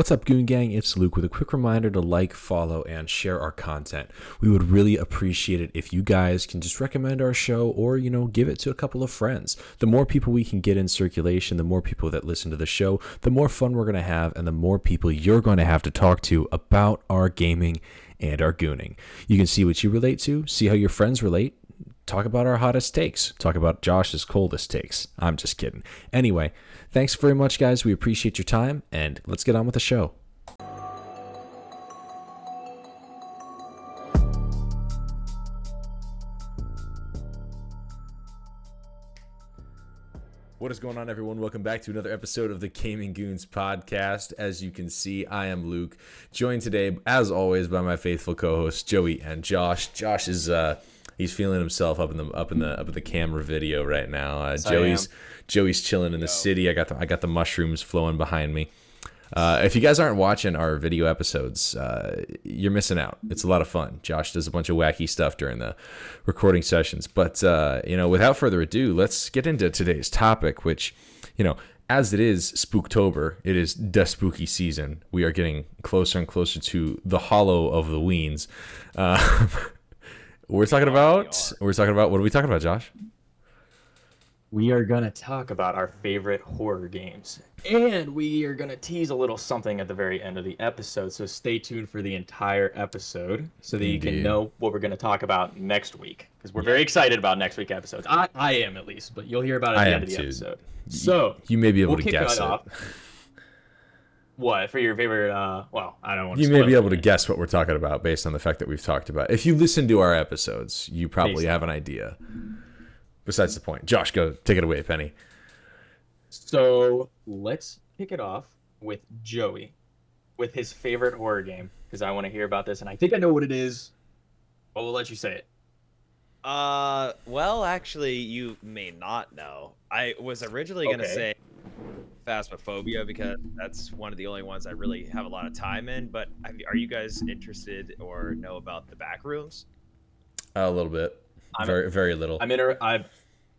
What's up, Goon Gang? It's Luke with a quick reminder to like, follow, and share our content. We would really appreciate it if you guys can just recommend our show or, you know, give it to a couple of friends. The more people we can get in circulation, the more people that listen to the show, the more fun we're going to have, and the more people you're going to have to talk to about our gaming and our gooning. You can see what you relate to, see how your friends relate, talk about our hottest takes, talk about Josh's coldest takes. I'm just kidding. Anyway, thanks very much, guys. We appreciate your time, and let's get on with the show. What is going on, everyone? Welcome back to another episode of the Gaming Goons podcast. As you can see, I am Luke, joined today, as always, by my faithful co-hosts Joey and Josh. Josh is uh, he's feeling himself up in the up in the up in the camera video right now. Uh, Joey's Joey's chilling in the city. I got the I got the mushrooms flowing behind me. Uh, if you guys aren't watching our video episodes, uh, you're missing out. It's a lot of fun. Josh does a bunch of wacky stuff during the recording sessions. But uh, you know, without further ado, let's get into today's topic, which you know. As it is Spooktober, it is the spooky season. We are getting closer and closer to the hollow of the weens. We're talking about. We're talking about. What are we talking about, Josh? we are going to talk about our favorite horror games. And we are going to tease a little something at the very end of the episode. So stay tuned for the entire episode so that you can know what we're going to talk about next week. Because we're very excited about next week episodes. I, I am at least, but you'll hear about it at I the am end of the too. episode. So You may be able we'll to kick guess it it. off. What for your favorite? Uh, well, I don't want. You may be able to anything. guess what we're talking about based on the fact that we've talked about. it. If you listen to our episodes, you probably Based have an idea. Besides the point, Josh, go take it away, Penny. So let's kick it off with Joey, with his favorite horror game, because I want to hear about this, and I think I know what it is, but we'll let you say it. Uh, well, actually, you may not know. I was originally gonna Okay. say Phasmophobia because that's one of the only ones I really have a lot of time in. But are you guys interested or know about the back rooms? A little bit, I'm- very very little. I'm inter- I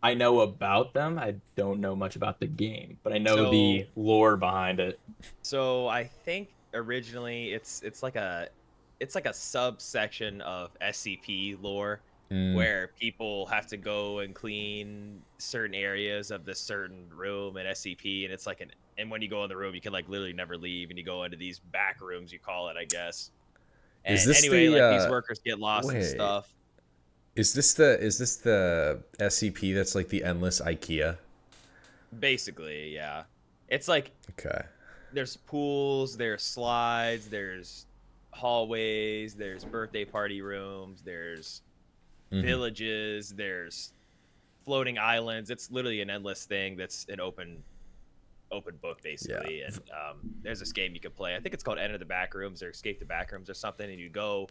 I know about them. I don't know much about the game, but I know the lore behind it. So I think originally it's it's like a it's like a subsection of SCP lore Mm, where people have to go and clean certain areas of this certain room in SCP, and it's like an and when you go in the room, you can like literally never leave, and you go into these back rooms, you call it, I guess. And Is this anyway, the, like uh, these workers get lost and stuff. is this the is this the SCP that's like the endless IKEA? Basically, yeah, it's like Okay. there's pools, there's slides, there's hallways, there's birthday party rooms, there's Mhm. villages, there's floating islands. It's literally an endless thing that's an open open book basically. And um, there's this game you can play. I think it's called Enter the Backrooms or Escape the Backrooms or something, and you go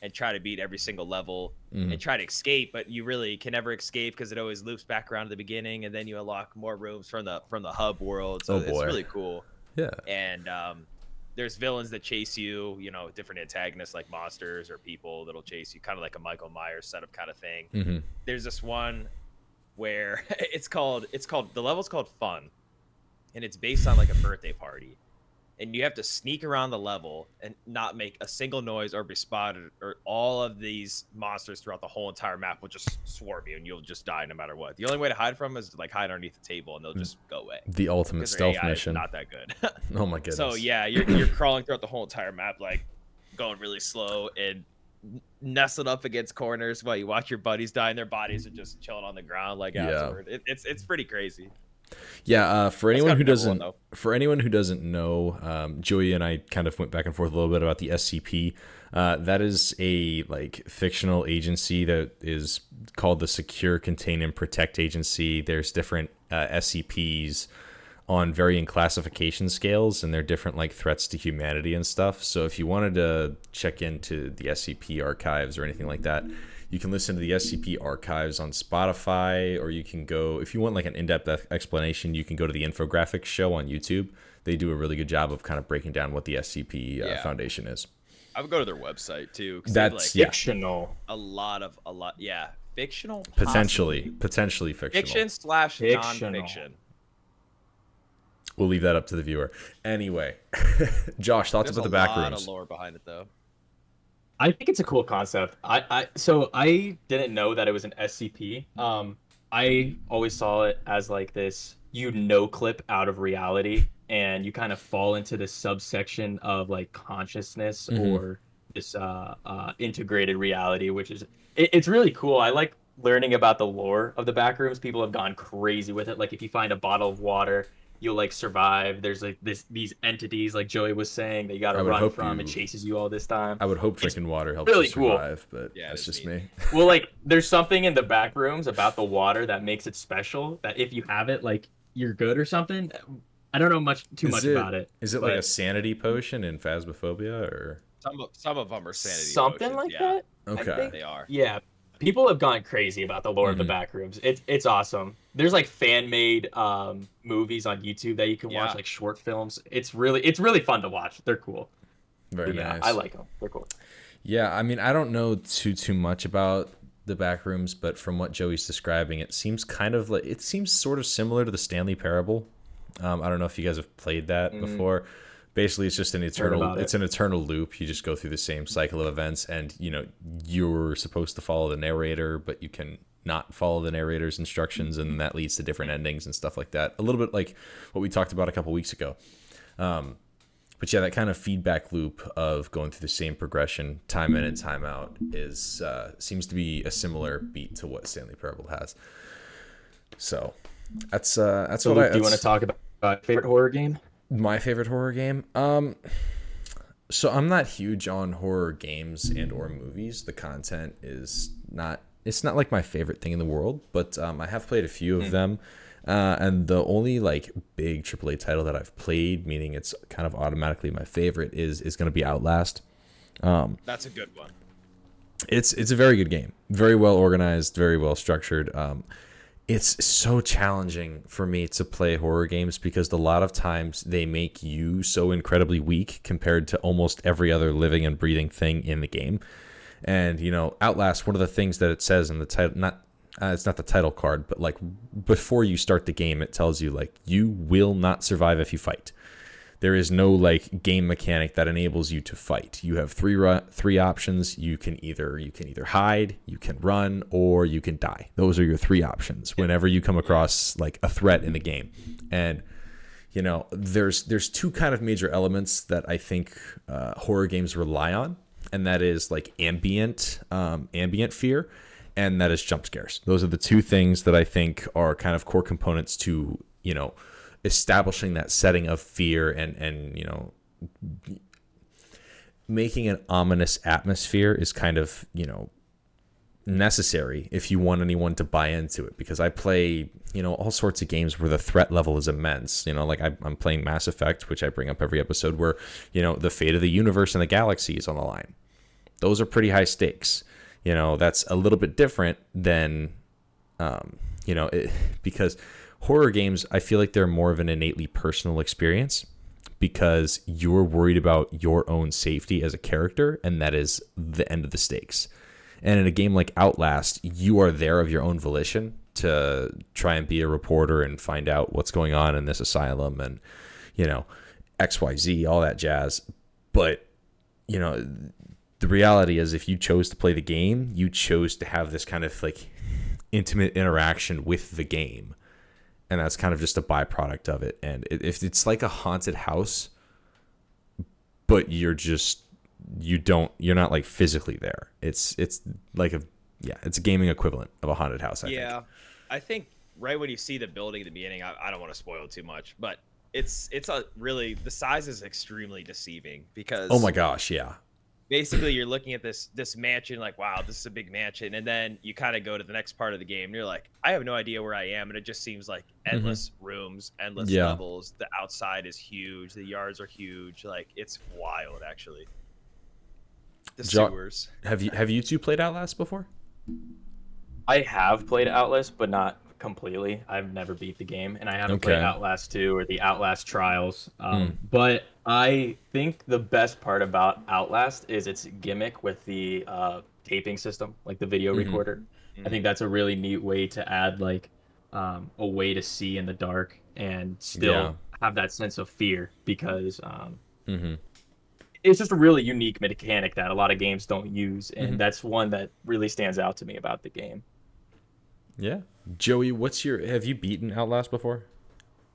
and try to beat every single level Mhm. and try to escape, but you really can never escape because it always loops back around to the beginning, and then you unlock more rooms from the from the hub world. So Oh, it's really cool Yeah. and um, there's villains that chase you you know different antagonists like monsters or people that'll chase you kind of like a michael myers setup kind of thing. Hmm there's this one where it's called it's called the level's called fun. And it's based on like a birthday party and you have to sneak around the level and not make a single noise or be spotted or all of these monsters throughout the whole entire map will just swarm you and you'll just die no matter what the only way to hide from 'em is to like hide underneath the table and they'll mm. just go away The ultimate stealth AI mission. not that good oh my goodness. so yeah, you're you're crawling throughout the whole entire map, like going really slow and nestled up against corners while you watch your buddies die, and their bodies are just chilling on the ground like Yeah. afterward. It, it's it's pretty crazy. Yeah, uh, for It's anyone who one, doesn't though. for anyone who doesn't know, um, Joey and I kind of went back and forth a little bit about the SCP. Uh, that is a like fictional agency that is called the Secure, Contain, and Protect Agency. There's different uh, SCPs on varying classification scales, and they're different like threats to humanity and stuff. So if you wanted to check into the SCP archives or anything like that, you can listen to the SCP archives on Spotify, or you can go if you want like an in-depth explanation. You can go to the infographics show on YouTube. They do a really good job of kind of breaking down what the SCP uh, Yeah. Foundation is. I would go to their website too. That's- like Yeah. Fictional. a lot of a lot. Yeah, fictional, Potentially, possibly. potentially fictional. fiction slash Fictional. non-fiction. we'll leave that up to the viewer. Anyway, Josh, thoughts There's about a the back lot rooms? of lore behind it though. I think it's a cool concept. I, I so I didn't know that it was an SCP. Um, I always saw it as like this you no clip out of reality, and you kind of fall into this subsection of like consciousness Mhm. or this uh, uh, integrated reality, which is it, it's really cool. I like learning about the lore of the back rooms. People have gone crazy with it. Like if you find a bottle of water. You'll like survive. There's like this these entities, like Joey was saying, that you got to run hope from. you- It chases you all this time. I would hope It's drinking water helps really you cool. survive, but Yeah, that's it's just neat. me. well like there's something in the back rooms about the water that makes it special that if you have it like you're good or something i don't know much too Is much it- about it Is it like a sanity potion in Phasmophobia or Some of some of them are sanity. something potions, like yeah, that I okay? think- They are. yeah people have gone crazy about the lore of Mhm. the back rooms it's it's awesome there's like fan made um movies on youtube that you can watch Yeah. like short films it's really it's really fun to watch they're cool Very yeah nice. i like them they're cool Yeah, I mean, I don't know too too much about the back rooms, but from what Joey's describing, it seems kind of like it seems sort of similar to the Stanley Parable. Um, I don't know if you guys have played that Mm. before. Basically, it's just an eternal. about it. It's an eternal loop. You just go through the same cycle of events, and you know you're supposed to follow the narrator, but you can not follow the narrator's instructions, and that leads to different endings and stuff like that. A little bit like what we talked about a couple weeks ago. Um, but yeah, that kind of feedback loop of going through the same progression time in and time out is uh, seems to be a similar beat to what Stanley Parable has. So that's uh, that's so what Luke, I. do you want to talk about uh, favorite horror game my favorite horror game. Um, so I'm not huge on horror games and or movies. The content is not. It's not like my favorite thing in the world, but um, I have played a few of them. Uh, and the only like big AAA title that I've played, meaning it's kind of automatically my favorite, is is going to be Outlast. That's a good one. It's it's a very good game, very well organized, very well structured. Um, it's so challenging for me to play horror games because a lot of times they make you so incredibly weak compared to almost every other living and breathing thing in the game. And you know, Outlast, one of the things that it says in the title, not uh, it's not the title card, but like before you start the game, it tells you like you will not survive if you fight. There is no like game mechanic that enables you to fight. You have three ru- three options. You can either you can either hide, you can run, or you can die. Those are your three options whenever you come across like a threat in the game. And you know, there's there's two kind of major elements that I think uh, horror games rely on, and that is like ambient um, ambient fear, and that is jump scares. Those are the two things that I think are kind of core components to you know establishing that setting of fear and and you know making an ominous atmosphere is kind of you know necessary if you want anyone to buy into it. Because i play you know all sorts of games where the threat level is immense. You know like I, i'm playing mass effect which i bring up every episode where you know the fate of the universe and the galaxy is on the line. Those are pretty high stakes. You know that's a little bit different than um, you know it, because horror games i feel like they're more of an innately personal experience because you're worried about your own safety as a character and that is the end of the stakes. And in a game like outlast you are there of your own volition to try and be a reporter and find out what's going on in this asylum and you know xyz all that jazz. But you know the reality is if you chose to play the game you chose to have this kind of like intimate interaction with the game and that's kind of just a byproduct of it. And if it's like a haunted house but you're just you don't you're not like physically there. It's it's like a yeah it's a gaming equivalent of a haunted house I yeah, think. I think right when you see the building at the beginning, I, I don't want to spoil too much, but it's it's a really the size is extremely deceiving because oh my gosh yeah basically you're looking at this this mansion like wow this is a big mansion and then you kind of go to the next part of the game and you're like i have no idea where i am. And it just seems like endless rooms endless Mm-hmm. Yeah. levels. The outside is huge. The yards are huge. Like it's wild actually. The Jo- sewers. have you have you two played outlast before? I have played Outlast, but not completely. I've never beat the game, and I haven't played Outlast 2 or the Outlast Trials. Um, Hmm. But I think the best part about Outlast is its gimmick with the uh, taping system, like the video Mhm. recorder. I think that's a really neat way to add like um, a way to see in the dark and still Yeah. have that sense of fear because um, Mm-hmm. it's just a really unique mechanic that a lot of games don't use, and Mhm. that's one that really stands out to me about the game. Yeah. Joey, what's your? Have you beaten Outlast before?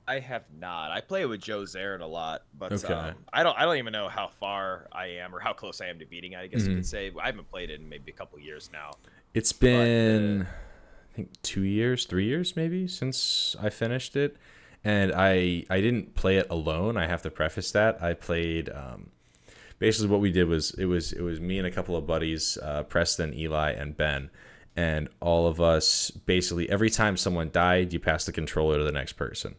I have not. I play with Joe Zarin a lot, but Okay. um, I don't. I don't even know how far I am or how close I am to beating. it, I guess you Mhm. could say I haven't played it in maybe a couple years now. It's been, I think, two years, three years maybe since I finished it, and I I didn't play it alone. I have to preface that I played. Um, basically, what we did was it was it was me and a couple of buddies, uh, Preston, Eli, and Ben, and all of us basically every time someone died, you pass the controller to the next person,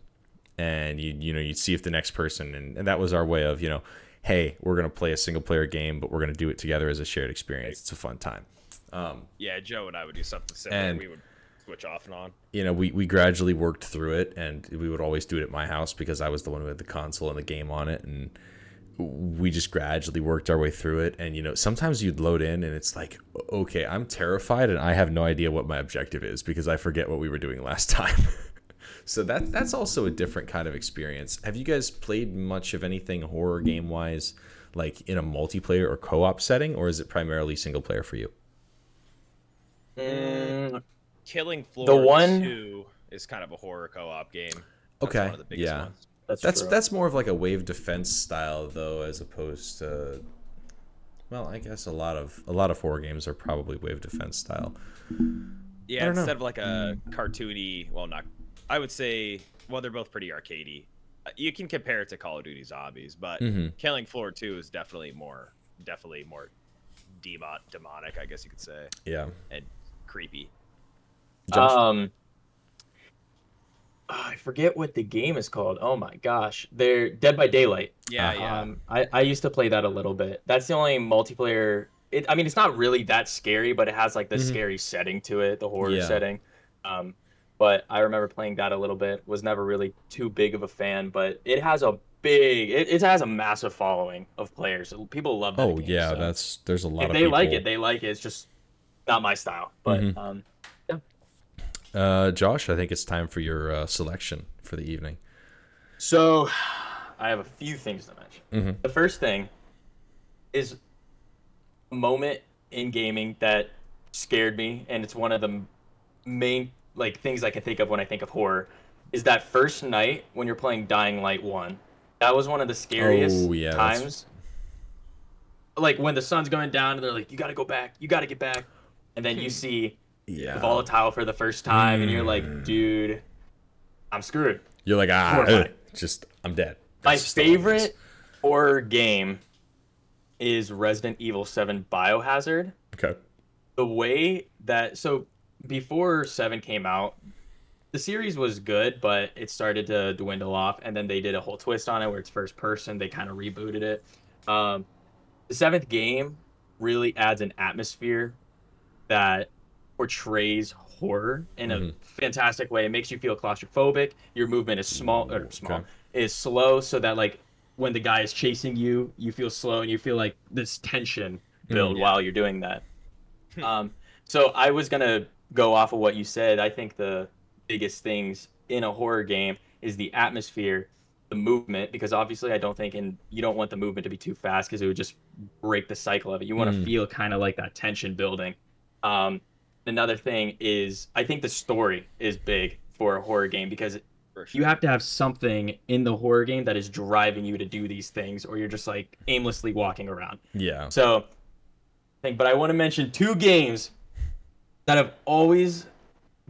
and you you know you'd see if the next person, and, and that was our way of you know, hey, we're gonna play a single player game, but we're gonna do it together as a shared experience. It's a fun time. Um, Yeah, Joe and I would do something similar. And- we would switch off and on. you know, we, we gradually worked through it, and we would always do it at my house because I was the one who had the console and the game on it, and we just gradually worked our way through it. And you know, sometimes you'd load in, and it's like, okay, I'm terrified, and I have no idea what my objective is because I forget what we were doing last time. so that that's also a different kind of experience. Have you guys played much of anything horror game wise, like in a multiplayer or co-op setting, or is it primarily single player for you? Mm, Killing Floor the one- Two is kind of a horror co-op game. That's Okay, one of the biggest yeah. ones. That's That's true. that's more of like a wave defense style though, as opposed to. Well, I guess a lot of a lot of horror games are probably wave defense style. Yeah, don't know. instead of like a cartoony, well, not. I would say, well, they're both pretty arcadey. Uh, You can compare it to Call of Duty Zombies, but Mhm. Killing Floor Two is definitely more, definitely more demon, demonic, I guess you could say, Yeah, and creepy. Josh. Um, I forget what the game is called. Oh my gosh, they're Dead by Daylight. Yeah, yeah. Um, I, I used to play that a little bit. That's the only multiplayer. It, I mean, it's not really that scary, but it has like the Mhm. scary setting to it, the horror Yeah. setting. Um, but I remember playing that a little bit. Was never really too big of a fan, but it has a big. It, it has a massive following of players. People love that. oh game, yeah, so that's there's a lot if of they like it, they like it. It's just not my style. But Mhm. um, Uh, Josh, I think it's time for your uh, selection for the evening. So, I have a few things to mention. Mhm. The first thing is a moment in gaming that scared me, and it's one of the main like things I can think of when I think of horror. Is that first night when you're playing Dying Light One? That was one of the scariest Oh, yeah, that's- times. Like when the sun's going down, and they're like, "You got to go back. You got to get back," and then you see Yeah, volatile for the first time, and you're Mm. like, "Dude, I'm screwed." you're like ah, just I'm dead. My That's just all it is. favorite horror game is Resident Evil 7 Biohazard. Okay. The way that so before 7 came out, the series was good, but it started to dwindle off and then they did a whole twist on it where it's first person, they kind of rebooted it. Um the 7th game really adds an atmosphere that portrays horror in a Mhm. fantastic way. It makes you feel claustrophobic. Your movement is small or small Okay. is slow so that like when the guy is chasing you, you feel slow and you feel like this tension build yeah. while you're doing that. um, so I was gonna go off of what you said. I think the biggest things in a horror game is the atmosphere, the movement, because obviously I don't think and you don't want the movement to be too fast because it would just break the cycle of it. You want to Mm. feel kind of like that tension building. Um, another thing is I think the story is big for a horror game because For sure. you have to have something in the horror game that is driving you to do these things or you're just like aimlessly walking around Yeah. so I think but i want to mention two games that have always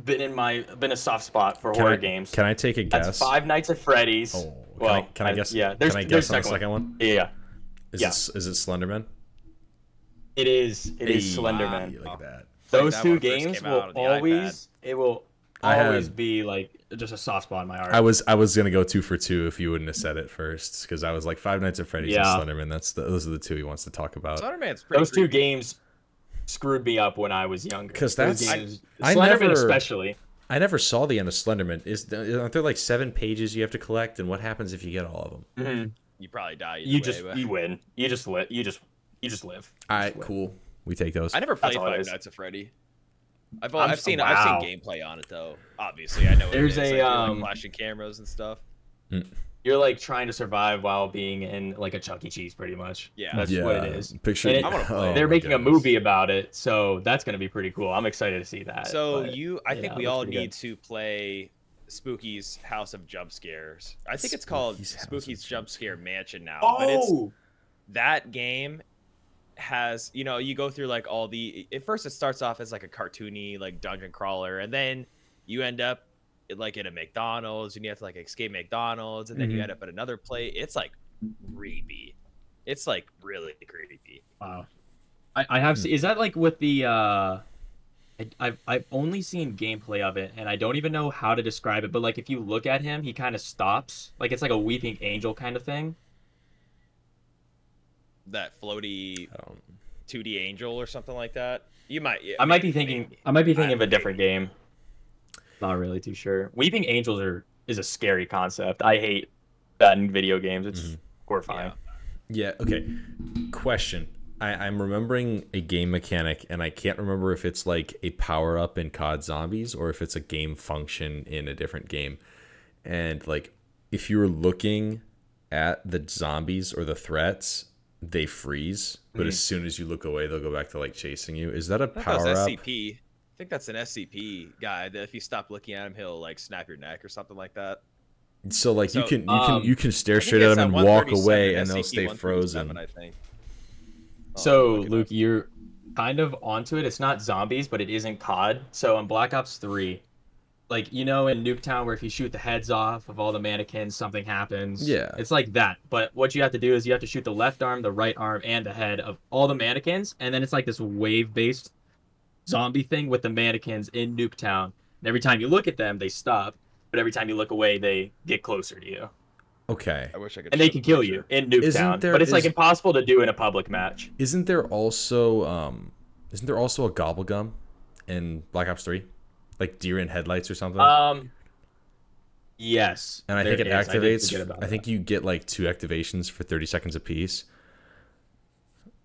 been in my been a soft spot for Can horror I, games Can I take a guess? that's five nights at freddy's Oh, can, well I, can I guess? yeah there's, can I there's guess on the second second one? yeah, yeah Is Yeah. it is it Slenderman? it is it is Hey, slenderman You like that? Played those two when it first games will out iPad. always it will I had- always be like just a soft spot in my heart I was I was gonna go two for two if you wouldn't have said it first because I was like Five Nights at Freddy's Yeah. and Slenderman. That's the, those are the two he wants to talk about. Slenderman's pretty those two creepy. games screwed me up when I was younger. 'Cause Those that's- games- I Slenderman never- especially. I never saw the end of Slenderman. Is aren't there like seven pages you have to collect, and what happens if you get all of them? Mhm. You probably die. You way, just but- you win. You just live. You just you just live. All You right, just win. cool. We take those. I never played all it Five. Nights at Freddy. I've I'm I've so- seen wow. I've seen gameplay on it though. Obviously, I know what There's it is. a, like, um, like flashing cameras and stuff. You're You're like trying to survive while being in like a Chuck E. Cheese, pretty much. Yeah. that's yeah. what it is. Picture. It- I play. They're my making a movie about it, so that's gonna be pretty cool. I'm excited to see that. So but- you, I yeah, think we all need good. to play Spooky's House of Jump Scares. I think it's called Spooky's House Spooky's Jump Jump Scare Mansion now. But it's Oh, that game has you know you go through like all the at first it starts off as like a cartoony like dungeon crawler and then you end up like in a mcdonald's and you have to like escape mcdonald's and then you Mhm. end up at another place it's like creepy it's like really creepy wow. I, I have. Hmm. Is that like with the? uh I, I've I've only seen gameplay of it, and I don't even know how to describe it. But like, if you look at him, he kind of stops. Like it's like a weeping angel kind of thing. That floaty I 2d angel or something like that you might yeah, I might be maybe- thinking. maybe. I might be thinking of a different game. Not really too sure. Weeping angels are is a scary concept. I hate that in video games. It's Mhm. horrifying. Yeah. Okay. Question. I, I'm remembering a game mechanic, and I can't remember if it's like a power up in COD Zombies or if it's a game function in a different game. And like, if you're looking at the zombies or the threats, they freeze. But as soon as you look away, they'll go back to like chasing you. Is that a I thought that power up? scp i think that's an scp guy that if you stop looking at him he'll like snap your neck or something like that So like you can you um, can you can stare straight at it's them and walk away, and they'll stay frozen. I think. Oh, So Luke, up. you're kind of onto it. It's not zombies, but it isn't COD. So in Black Ops Three, like you know in Nuketown, where if you shoot the heads off of all the mannequins, something happens. Yeah. It's like that. But what you have to do is you have to shoot the left arm, the right arm, and the head of all the mannequins, and then it's like this wave-based zombie thing with the mannequins in Nuketown. And every time you look at them, they stop. But every time you look away, they get closer to you, Okay. I wish I could. and they show can kill you in Nuketown. there- But it's like impossible to do in a public match. Isn't there also um isn't there also a gobble gum in Black Ops 3? Like deer in headlights or something? Um. Yes. and I think it is. Activates forget I, about think you get like two activations for 30 seconds apiece.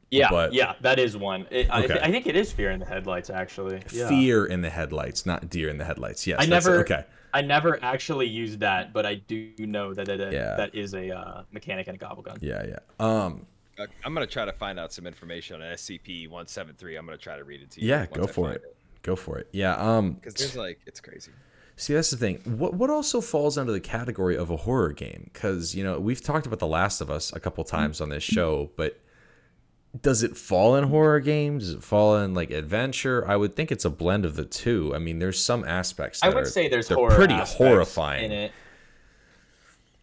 Yeah, but- yeah, that is one. It, I, Okay. th- I think it is fear in the headlights, actually. Yeah. Fear in the headlights, not deer in the headlights. Yes. I never- Okay. I never actually used that, but I do know that that, Yeah. that is a uh, mechanic in a gobble gun. Yeah, yeah. Um Uh, I'm gonna try to find out some information on SCP-173. I'm gonna try to read it to you. yeah, go I for find it. Go for it. Yeah, um Because there's like, it's crazy. See, that's the thing. What what also falls under the category of a horror game? Because you know we've talked about The Last of Us a couple times on this show, but does it fall in horror games? Does it fall in like adventure? I would think it's a blend of the two. I mean, there's some aspects. I would are- say there's horror pretty horrifying. in it.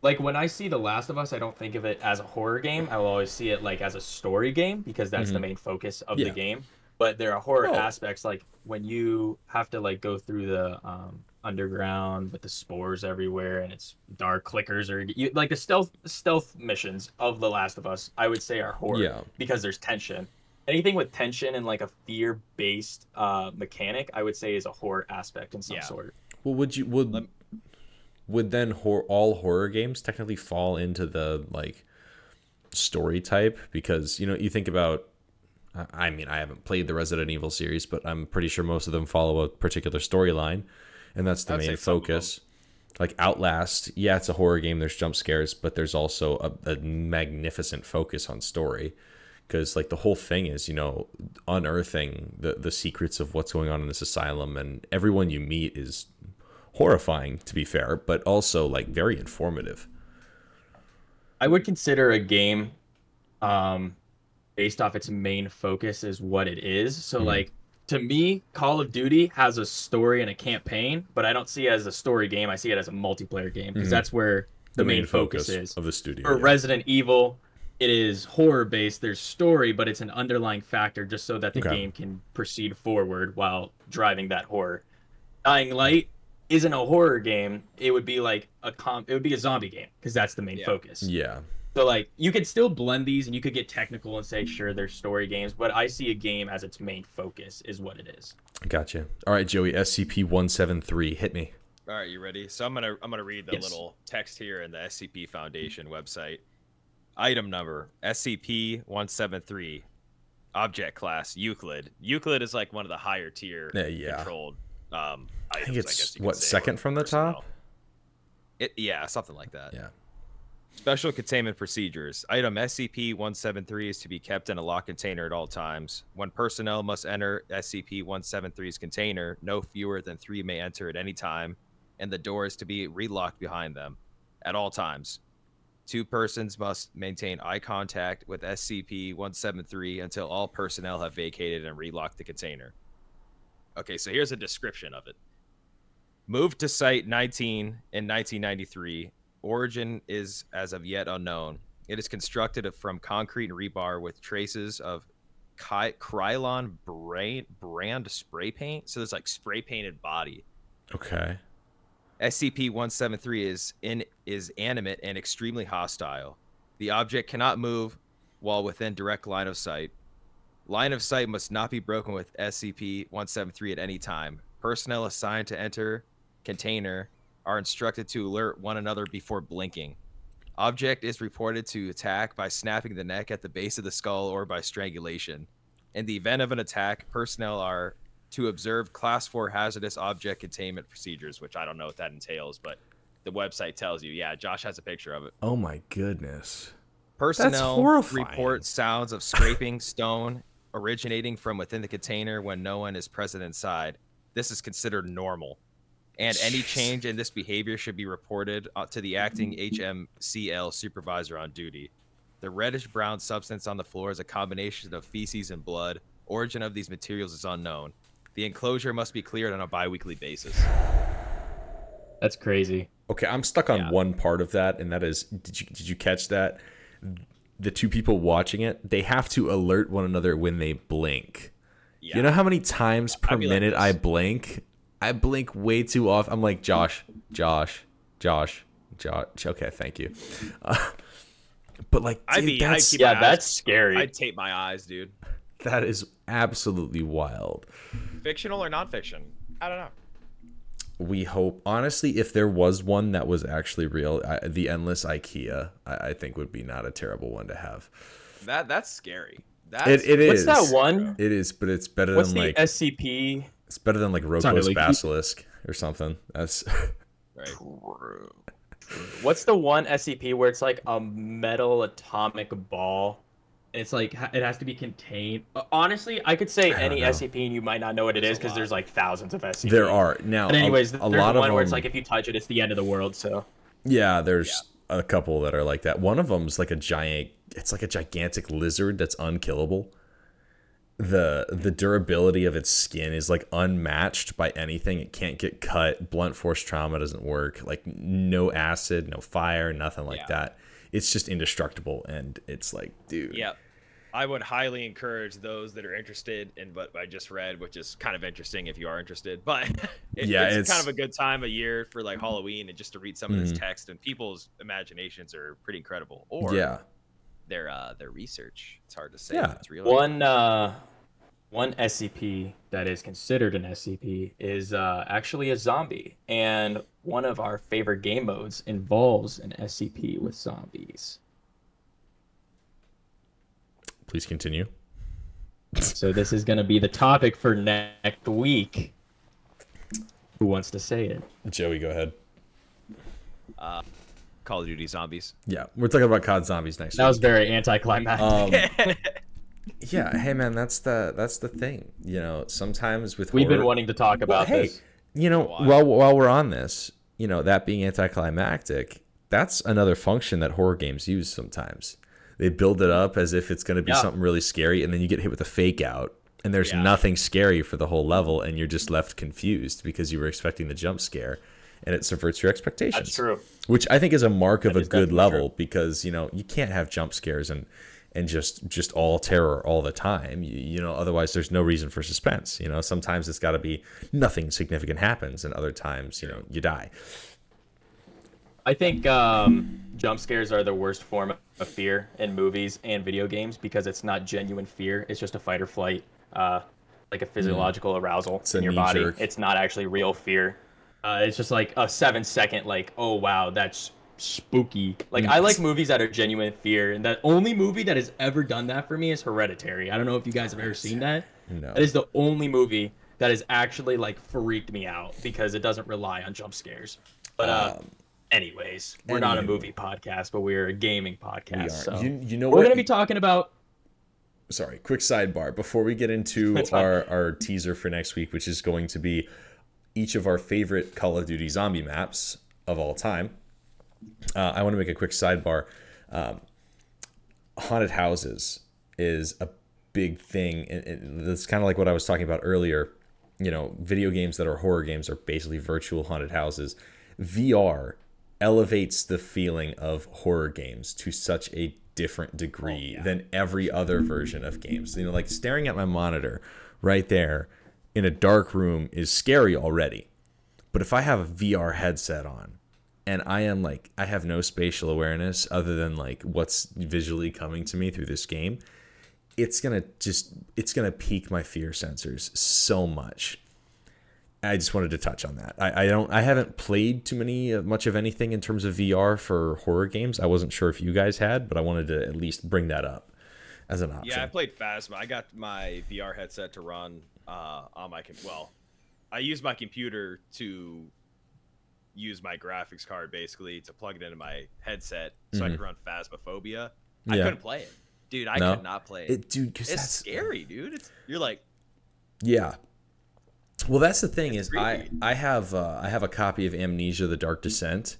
Like when I see The Last of Us, I don't think of it as a horror game. I will always see it like as a story game because that's the Mhm. main focus of Yeah. the game. But there are horror Oh. aspects like when you have to like go through the um, underground with the spores everywhere and it's dark clickers or you, like the stealth stealth missions of The Last of Us. I would say are horror Yeah. because there's tension. Anything with tension and like a fear based uh, mechanic, I would say is a horror aspect in some Yeah. sort. Well, would you would Lem- would then hor- all horror games technically fall into the like story type? Because you know you think about. I- I mean, I haven't played the Resident Evil series, but I'm pretty sure most of them follow a particular storyline, and that's the I'd main some of them. focus. Like Outlast, yeah, it's a horror game. There's jump scares, but there's also a, a magnificent focus on story because like the whole thing is you know unearthing the the secrets of what's going on in this asylum and everyone you meet is horrifying to be fair but also like very informative I would consider a game um based off its main focus is what it is. So Mhm. like to me, Call of Duty has a story and a campaign, but I don't see it as a story game. I see it as a multiplayer game because Mhm. that's where the, main, focus, is. of the studio For yeah. Resident Evil, it is horror based. There's story, but it's an underlying factor just so that the Okay. game can proceed forward while driving that horror. Dying Light isn't a horror game. It would be like a com. It would be a zombie game because that's the main Yeah. focus. yeah So like you could still blend these and you could get technical and say sure they're story games, but I see a game as its main focus is what it is. gotcha all right joey scp-173 hit me All right, you ready? So I'm gonna I'm gonna read the Yes. little text here in the SCP Foundation website. Item number SCP-173. Object class Euclid. Euclid is like one of the higher tier Yeah, yeah. controlled um items. i think it's guess you what say, second from the personnel. top It, yeah, something like that. yeah Special containment procedures. Item SCP-173 is to be kept in a locked container at all times. When personnel must enter SCP-173's container, no fewer than three may enter at any time, and the door is to be relocked behind them at all times. Two persons must maintain eye contact with SCP-173 until all personnel have vacated and relocked the container. Okay, so here's a description of it. Moved to Site 19 in 1993. Origin is as of yet unknown. It is constructed from concrete and rebar with traces of Ky- Krylon brand, brand spray paint. So there's like spray painted body. Okay. SCP-173 is in is animate and extremely hostile. The object cannot move while within direct line of sight. Line of sight must not be broken with SCP-173 at any time. Personnel assigned to enter container are instructed to alert one another before blinking. Object is reported to attack by snapping the neck at the base of the skull or by strangulation. In the event of an attack, personnel are to observe class 4 hazardous object containment procedures, which I don't know what that entails, but the website tells you. Yeah, Josh has a picture of it. Oh my goodness. Personnel report sounds of scraping stone originating from within the container when no one is present inside. This is considered normal. And any change in this behavior should be reported uh, to the acting HMCL supervisor on duty. The reddish brown substance on the floor is a combination of feces and blood. Origin of these materials is unknown. The enclosure must be cleared on a bi-weekly basis. That's crazy. Okay, I'm stuck on Yeah. one part of that, and that is did you did you catch that? The two people watching it, they have to alert one another when they blink. Yeah. You know how many times per I'd like minute. I blink? I blink way too often. I'm like, Josh, Josh, Josh, Josh. Okay, thank you. Uh, but like, I'd dude, I'd that's, keep- Yeah, my eyes- that's scary. I'd tape my eyes, dude. that is absolutely wild. Fictional or nonfiction? I don't know. We hope, honestly, if there was one that was actually real, I, the endless IKEA, I, I think would be not a terrible one to have. That that's scary. That's It, it is. What's that one? It is, but it's better What's than the like SCP? It's better than like not Roko's really- basilisk or something. That's right. What's the one SCP where it's like a metal atomic ball? And it's like it has to be contained. Uh, Honestly, I could say I any know. SCP and you might not know what it There's is because there's like thousands of SCP. there are now. But anyways, a, a there's lot one of where it's like if you touch it, it's the end of the world. So Yeah, there's a couple that are like that. One of them's like a giant. It's like a gigantic lizard that's unkillable. The The durability of its skin is like unmatched by anything. It can't get cut. Blunt force trauma doesn't work. Like no acid, no fire, nothing like Yeah. that. It's just indestructible, and it's like, dude. Yeah. I would highly encourage those that are interested in what I just read, which is kind of interesting if you are interested. But it, Yeah, it's, it's- kind of a good time of year for like Halloween and just to read some of this Mhm. text. And people's imaginations are pretty incredible. Or Yeah. their uh, their research. It's hard to say if Yeah. it's real. one uh, one SCP that is considered an SCP is uh, actually a zombie, and one of our favorite game modes involves an SCP with zombies. Please continue. So this is going to be the topic for next week. Who wants to say it? Joey, go ahead. Uh, Call of Duty Zombies. Yeah, we're talking about COD zombies next week. That was very anticlimactic. Um, yeah, hey man, that's the that's the thing. You know, sometimes with We've been wanting to talk about hey, this. you know, while while we're on this, you know, that being anticlimactic, that's another function that horror games use sometimes. They build it up as if it's going to be Yeah. something really scary, and then you get hit with a fake out, and there's Yeah. nothing scary for the whole level, and you're just left confused because you were expecting the jump scare, and it subverts your expectations That's true. which I think is a mark of That a good level true. because you know you can't have jump scares and and just just all terror all the time. You, you know, otherwise there's no reason for suspense. You know, sometimes it's got to be nothing significant happens, and other times you know you die. I think um, jump scares are the worst form of fear in movies and video games because it's not genuine fear. It's just a fight or flight, uh, like a physiological arousal. It's in your body. knee-jerk. It's not actually real fear. Uh, it's just like a seven second, like, oh wow, that's spooky. Like I like movies that are genuine fear, and the only movie that has ever done that for me is Hereditary. I don't know if you guys have ever seen that. No. That is the only movie that has actually like freaked me out because it doesn't rely on jump scares. But uh, Um, Anyways, we're not a movie podcast, but we're a gaming podcast. So You, you know what? we're what? gonna be talking about. sorry, quick sidebar before we get into our, our teaser for next week, which is going to be each of our favorite Call of Duty zombie maps of all time. Uh, I want to make a quick sidebar. Um, haunted houses is a big thing, and, that's kind of like what I was talking about earlier. You know, video games that are horror games are basically virtual haunted houses. VR elevates the feeling of horror games to such a different degree yeah. than every other version of games. You know, like staring at my monitor right there in a dark room is scary already. But if I have a VR headset on and I am like I have no spatial awareness other than like what's visually coming to me through this game, it's going to just it's going to pique my fear sensors so much. I just wanted to touch on that. I, I don't I haven't played too many uh, much of anything in terms of VR for horror games. I wasn't sure if you guys had, but I wanted to at least bring that up as an option. Yeah, I played Phasma. I got my VR headset to run uh, on my com- well, I used my computer to use my graphics card basically to plug it into my headset so I Mhm. could run Phasmophobia. I couldn't play it, dude. I No? could not play it. It, dude, because it's that's scary, dude. It's you're like, Yeah. Well, that's the thing is I. I have uh, I have a copy of Amnesia: The Dark Descent,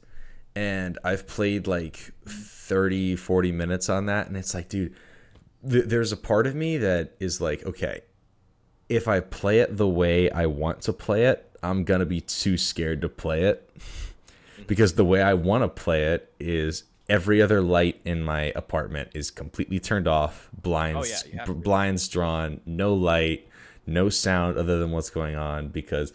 and I've played like 30, 40 minutes on that, and it's like, dude, th- there's a part of me that is like, okay, if I play it the way I want to play it, I'm gonna be too scared to play it because the way I want to play it is every other light in my apartment is completely turned off, blinds Oh, yeah, b- blinds drawn, no light, no sound other than what's going on because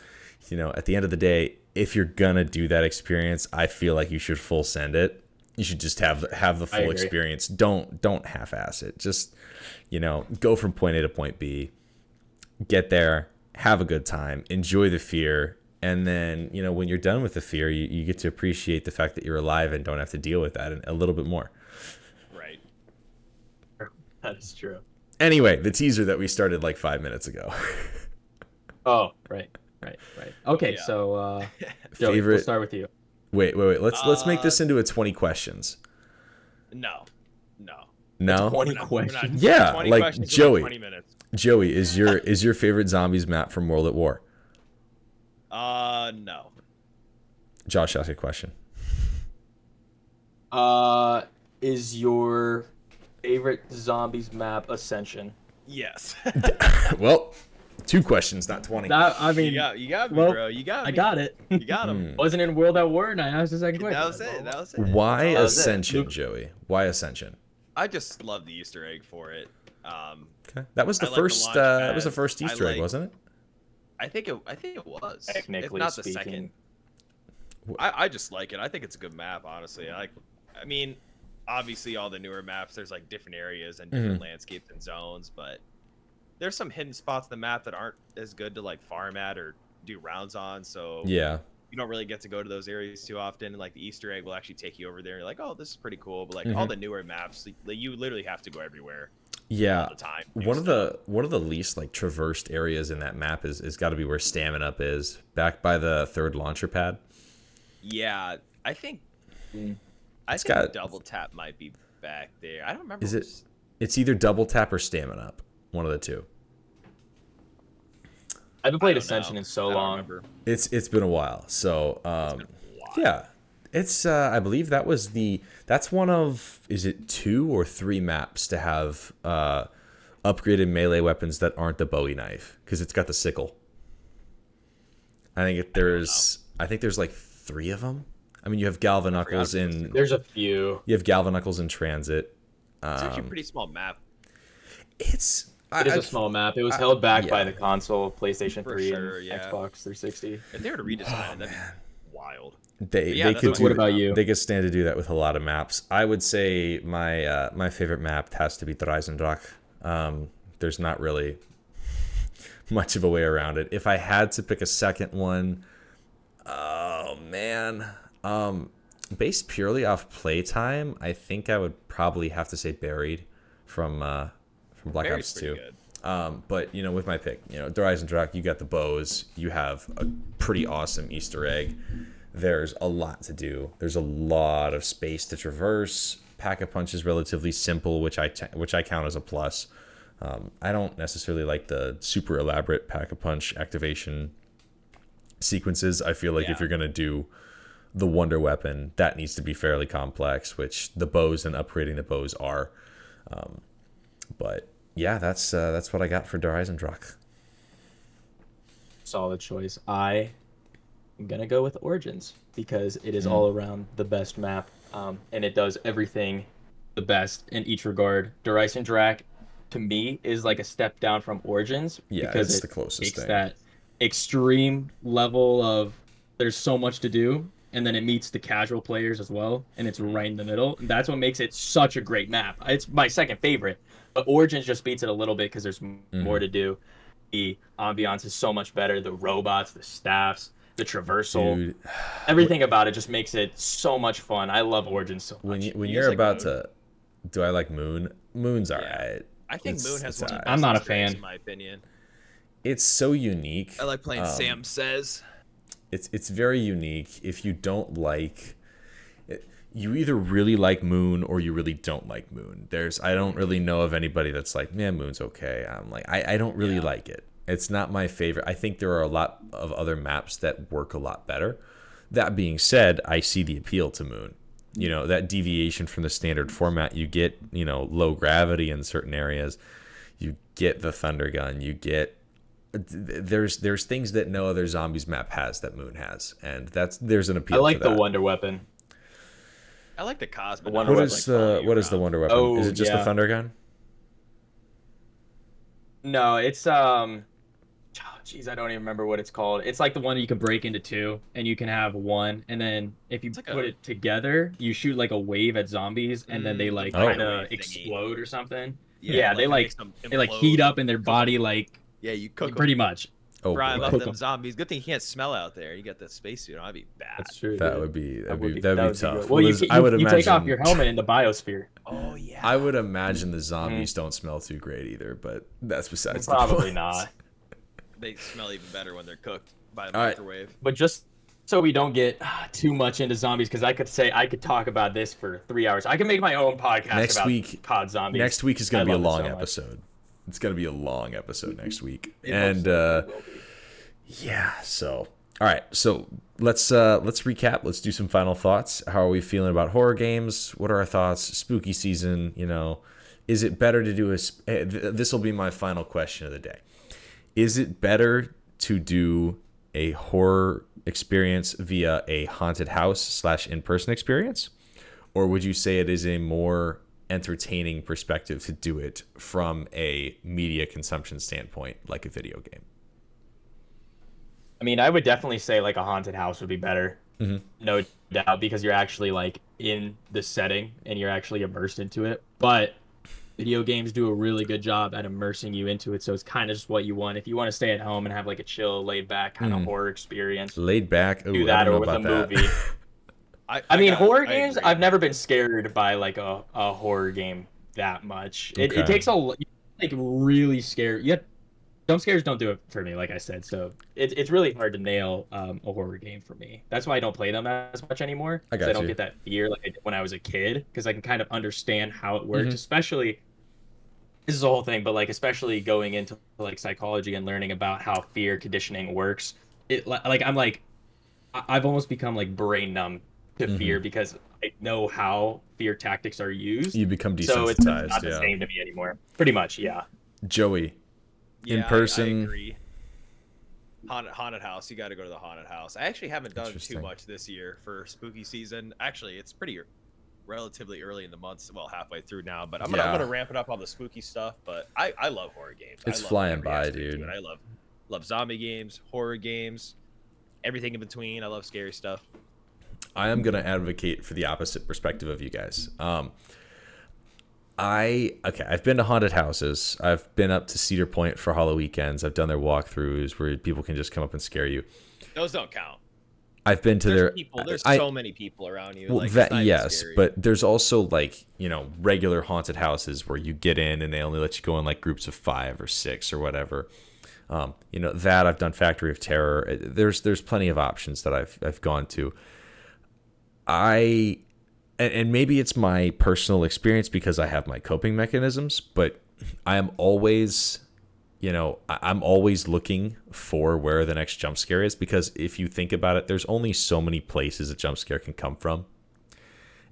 you know, at the end of the day, if you're going to do that experience, I feel like you should full send it. You should just have have the full experience. Don't don't half ass it. Just you know, go from point A to point B get there, have a good time, enjoy the fear, and then you know when you're done with the fear, you, you get to appreciate the fact that you're alive and don't have to deal with that a little bit more. right. That is true. Anyway, the teaser that we started like five minutes ago. Oh, right, right, right. Okay, Yeah. so uh, Joey, we'll start with you. wait, wait, wait. Let's let's make this Uh, into a twenty questions. No, no. No, 20 We're not- we're not- questions? Yeah, 20 like questions in Joey. Twenty minutes. Joey is your is your favorite zombies map from World at War? Uh, no. Josh, ask a question. Uh, is your favorite zombies map Ascension? Yes. well, two questions, not twenty. That I you mean, got, you got me, well, bro. You got me. I got it. You got him. Hmm. Wasn't in World at War, and I asked the second question. That was it. That was it. Why That was it. Ascension, Joey? Why Ascension? I just love the Easter egg for it. Um, Okay, that was the I like the first. uh, that was the first I Easter egg, like- wasn't it? I think it. I think it was. Technically if not the speaking. second. I, I just like it. I think it's a good map, honestly. I like. I mean, obviously, all the newer maps, there's like different areas and different landscapes and zones, but there's some hidden spots in the map that aren't as good to like farm at or do rounds on. So Yeah. you don't really get to go to those areas too often. And like the Easter egg will actually take you over there. And you're like, oh, this is pretty cool. But like all Mhm. the newer maps, like, you literally have to go everywhere Yeah. all the time. to do One of stuff. the one of the least like traversed areas in that map is is got to be where Stamin-Up is, back by the third launcher pad. Yeah, I think. Mm. I It's think got- double tap might be back there. I don't remember. Is it- s- It's either double tap or Stamin-Up, one of the two. I haven't I played don't Ascension know. in so long. remember. It's it's been a while, so It's um, been a while. yeah, it's uh, I believe that was the that's one of is it two or three maps to have uh, upgraded melee weapons that aren't the Bowie knife because it's got the sickle. I think it, there's I think there's like three of them. I mean, you have Galvaknuckles about the in. There's a few. you have Galvaknuckles in transit. It's actually a Um, pretty small map. it's It is I- a small map. It was I- held back by the console, PlayStation For 3, sure, and yeah. Xbox 360. If they were to redesign Oh, it, that'd man. be wild. They yeah, they could what- do What about you? They could stand to do that with a lot of maps. I would say my uh, my favorite map has to be Der Eisendrache. Um, there's not really much of a way around it. If I had to pick a second one, oh man, um, based purely off playtime, I think I would probably have to say Buried from uh, from Black Buried's Ops Two. good. Um, but you know, with my pick, you know, Der Eisendrache, you got the bows, you have a pretty awesome Easter egg. There's a lot to do. There's a lot of space to traverse. Pack a punch is relatively simple, which I t- which I count as a plus. Um, I don't necessarily like the super elaborate pack a punch activation sequences. I feel like if you're gonna do the wonder weapon, that needs to be fairly complex, which the bows and upgrading the bows are. Um, but yeah, that's uh, that's what I got for Der Eisendrache. Solid choice. I gonna go with Origins because it is is all around the best map, um, and it does everything the best in each regard. Der Eisendrache, to me, is like a step down from Origins Yeah, because it's it the closest takes thing. that extreme level of there's so much to do, and then it meets the casual players as well, and it's right in the middle. And that's what makes it such a great map. It's my second favorite, but Origins just beats it a little bit because there's Mm-hmm. more to do. The ambiance is so much better. The robots, the staffs, the traversal, Dude, everything about it just makes it so much fun. I love Origins so much. when you, when You you're like about Moon? to, do I like Moon? Moon's alright. I think It's- Moon has it's one. Of alright. the I'm not a fan. in my opinion. It's so unique. I like playing Um, Sam Says. it's it's very unique. If you don't like, it, you either really like Moon or you really don't like Moon. There's I don't really know of anybody that's like, man, Moon's okay. I'm like, I, I don't really Yeah. like it. It's not my favorite. I think there are a lot of other maps that work a lot better. That being said, I see the appeal to Moon. You know, that deviation from the standard format, you get, you know, low gravity in certain areas. You get the thunder gun, you get there's there's things that no other zombies map has that Moon has, and that's there's an appeal. I like to the. Wonder Weapon. I like the Cosmo. Wonder What Weapon, is the what is the Wonder Weapon? Oh, is it just the thunder gun? No, it's um, oh, jeez, I don't even remember what it's called. It's like the one you can break into two, and you can have one, and then if you like put a- it together, you shoot like a wave at zombies, and then they Mm, like Oh. kind of microwave thingy. explode or something. Yeah, Yeah, they like- makes them They like heat up in their body, like Yeah, you cook 'em. pretty much. Oh, Fry boy. up Cook them 'em. zombies. Good thing you can't smell out there. You got the spacesuit on. That'd be bad. That's true. that would be that would be would that would be tough. good. Well, you, Liz, you, I would you imagine take off your helmet in the biosphere. Oh yeah. I would imagine the zombies don't smell too great either, but that's besides the Probably point. not. They smell even better when they're cooked by the All right. microwave. But just so we don't get ah, too much into zombies, because I could say I could talk about this for three hours. I can make my own podcast Next about week- COD zombies. Next week is going to be a long so much. episode. It's going to be a long episode next week, It and uh, certainly will be. Yeah. So, all right. So let's uh let's recap. Let's do some final thoughts. How are we feeling about horror games? What are our thoughts? Spooky season. You know, is it better to do a? sp- eh, This will be my final question of the day. Is it better to do a horror experience via a haunted house slash in person experience, or would you say it is a more entertaining perspective to do it from a media consumption standpoint, like a video game? I mean, I would definitely say like a haunted house would be better, Mhm. no doubt, because you're actually like in the setting and you're actually immersed into it. But video games do a really good job at immersing you into it, so it's kind of just what you want. If you want to stay at home and have like a chill, laid back kind of Mhm. horror experience, Laid back. Ooh, do I that don't know or with a about that. movie. I, I mean, got- horror games. I've never been scared by like a, a horror game that much. It, Okay. it takes a like really scare. You have, jump scares don't do it for me, like I said. So it, it's really hard to nail um, a horror game for me. That's why I don't play them as much anymore. I 'cause got I don't you. get that fear like I did when I was a kid because I can kind of understand how it works, Mhm. especially. This is the whole thing, but like especially going into like psychology and learning about how fear conditioning works. It like I'm like I- I've almost become like brain numb to Mhm. fear because I know how fear tactics are used. You become desensitized. so it's not the yeah. same to me anymore. Pretty much, yeah. Joey, in Yeah, I- I person- agree. Haunted, haunted house. You got to go to the haunted house. I actually haven't done too much this year for spooky season. Actually, it's pretty relatively early in the months. Well, halfway through now, but I'm gonna, I'm gonna ramp it up on the spooky stuff. But I, I love horror games. It's flying by, dude. it. I love love zombie games, horror games, everything in between. I love scary stuff. I am gonna advocate for the opposite perspective of you guys. Um, I okay. I've been to haunted houses. I've been up to Cedar Point for HalloWeekends. I've done their walkthroughs where people can just come up and scare you. Those don't count. I've been to There's their people. There's I- so many people around you. Well, like, that yes, scary. but there's also like you know regular haunted houses where you get in and they only let you go in like groups of five or six or whatever. Um, you know that I've done Factory of Terror. There's there's plenty of options that I've I've gone to. I and, and maybe it's my personal experience because I have my coping mechanisms, but I am always you know, I'm always looking for where the next jump scare is because if you think about it, there's only so many places a jump scare can come from.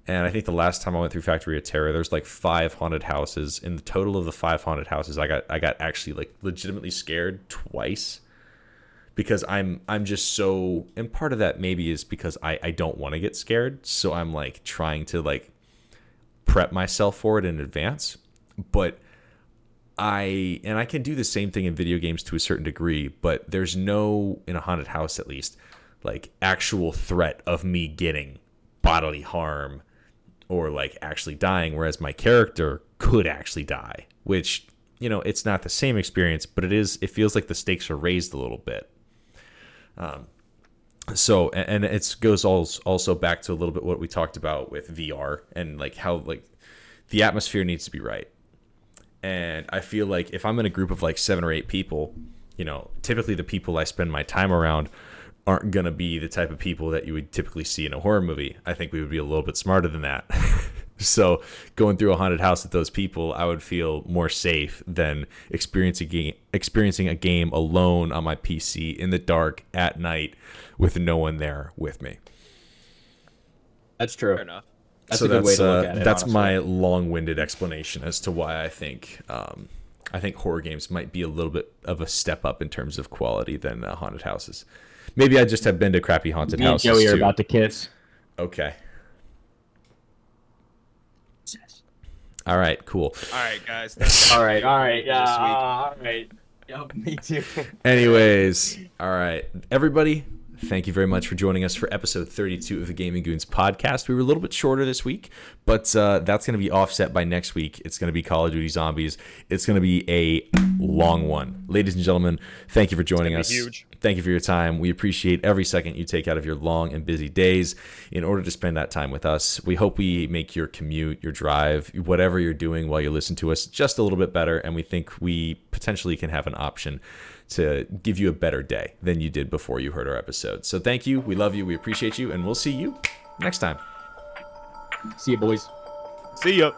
And I think the last time I went through Factory of Terror, there's like five haunted houses. In the total of the five haunted houses, I got I got actually like legitimately scared twice because I'm I'm just so and part of that maybe is because I I don't want to get scared, so I'm like trying to like prep myself for it in advance. But I and I can do the same thing in video games to a certain degree, but there's no in a haunted house at least like actual threat of me getting bodily harm or like actually dying whereas my character could actually die, which you know, it's not the same experience, but it is it feels like the stakes are raised a little bit. Um so and it goes also back to a little bit what we talked about with VR and like how like the atmosphere needs to be right and I feel like if I'm in a group of like seven or eight people, you know, typically the people I spend my time around aren't going to be the type of people that you would typically see in a horror movie. I think we would be a little bit smarter than that. so going through a haunted house with those people, I would feel more safe than experiencing a game, experiencing a game alone on my PC in the dark at night with no one there with me. That's true. Fair enough. That's so a good way that's, to look uh, at it. That's honestly. my long-winded explanation as to why I think um, I think horror games might be a little bit of a step up in terms of quality than uh, haunted houses. Maybe I just have been to crappy haunted Me and houses Joey are too. about to kiss. Okay. All right. Cool. All right, guys. that's All gonna right, be it all right, yeah, this week. all right. Yep, me too. Anyways, all right, everybody. Thank you very much for joining us for episode 32 of the Gaming Goons podcast. We were a little bit shorter this week, but uh, that's going to be offset by next week. It's going to be Call of Duty Zombies. It's going to be a long one. Ladies and gentlemen, thank you for joining us. huge. Thank you for your time. We appreciate every second you take out of your long and busy days in order to spend that time with us. We hope we make your commute, your drive, whatever you're doing while you listen to us just a little bit better. And we think we potentially can have an option to give you a better day than you did before you heard our episode. So thank you. We love you. We appreciate you. And we'll see you next time. See you, boys. See ya.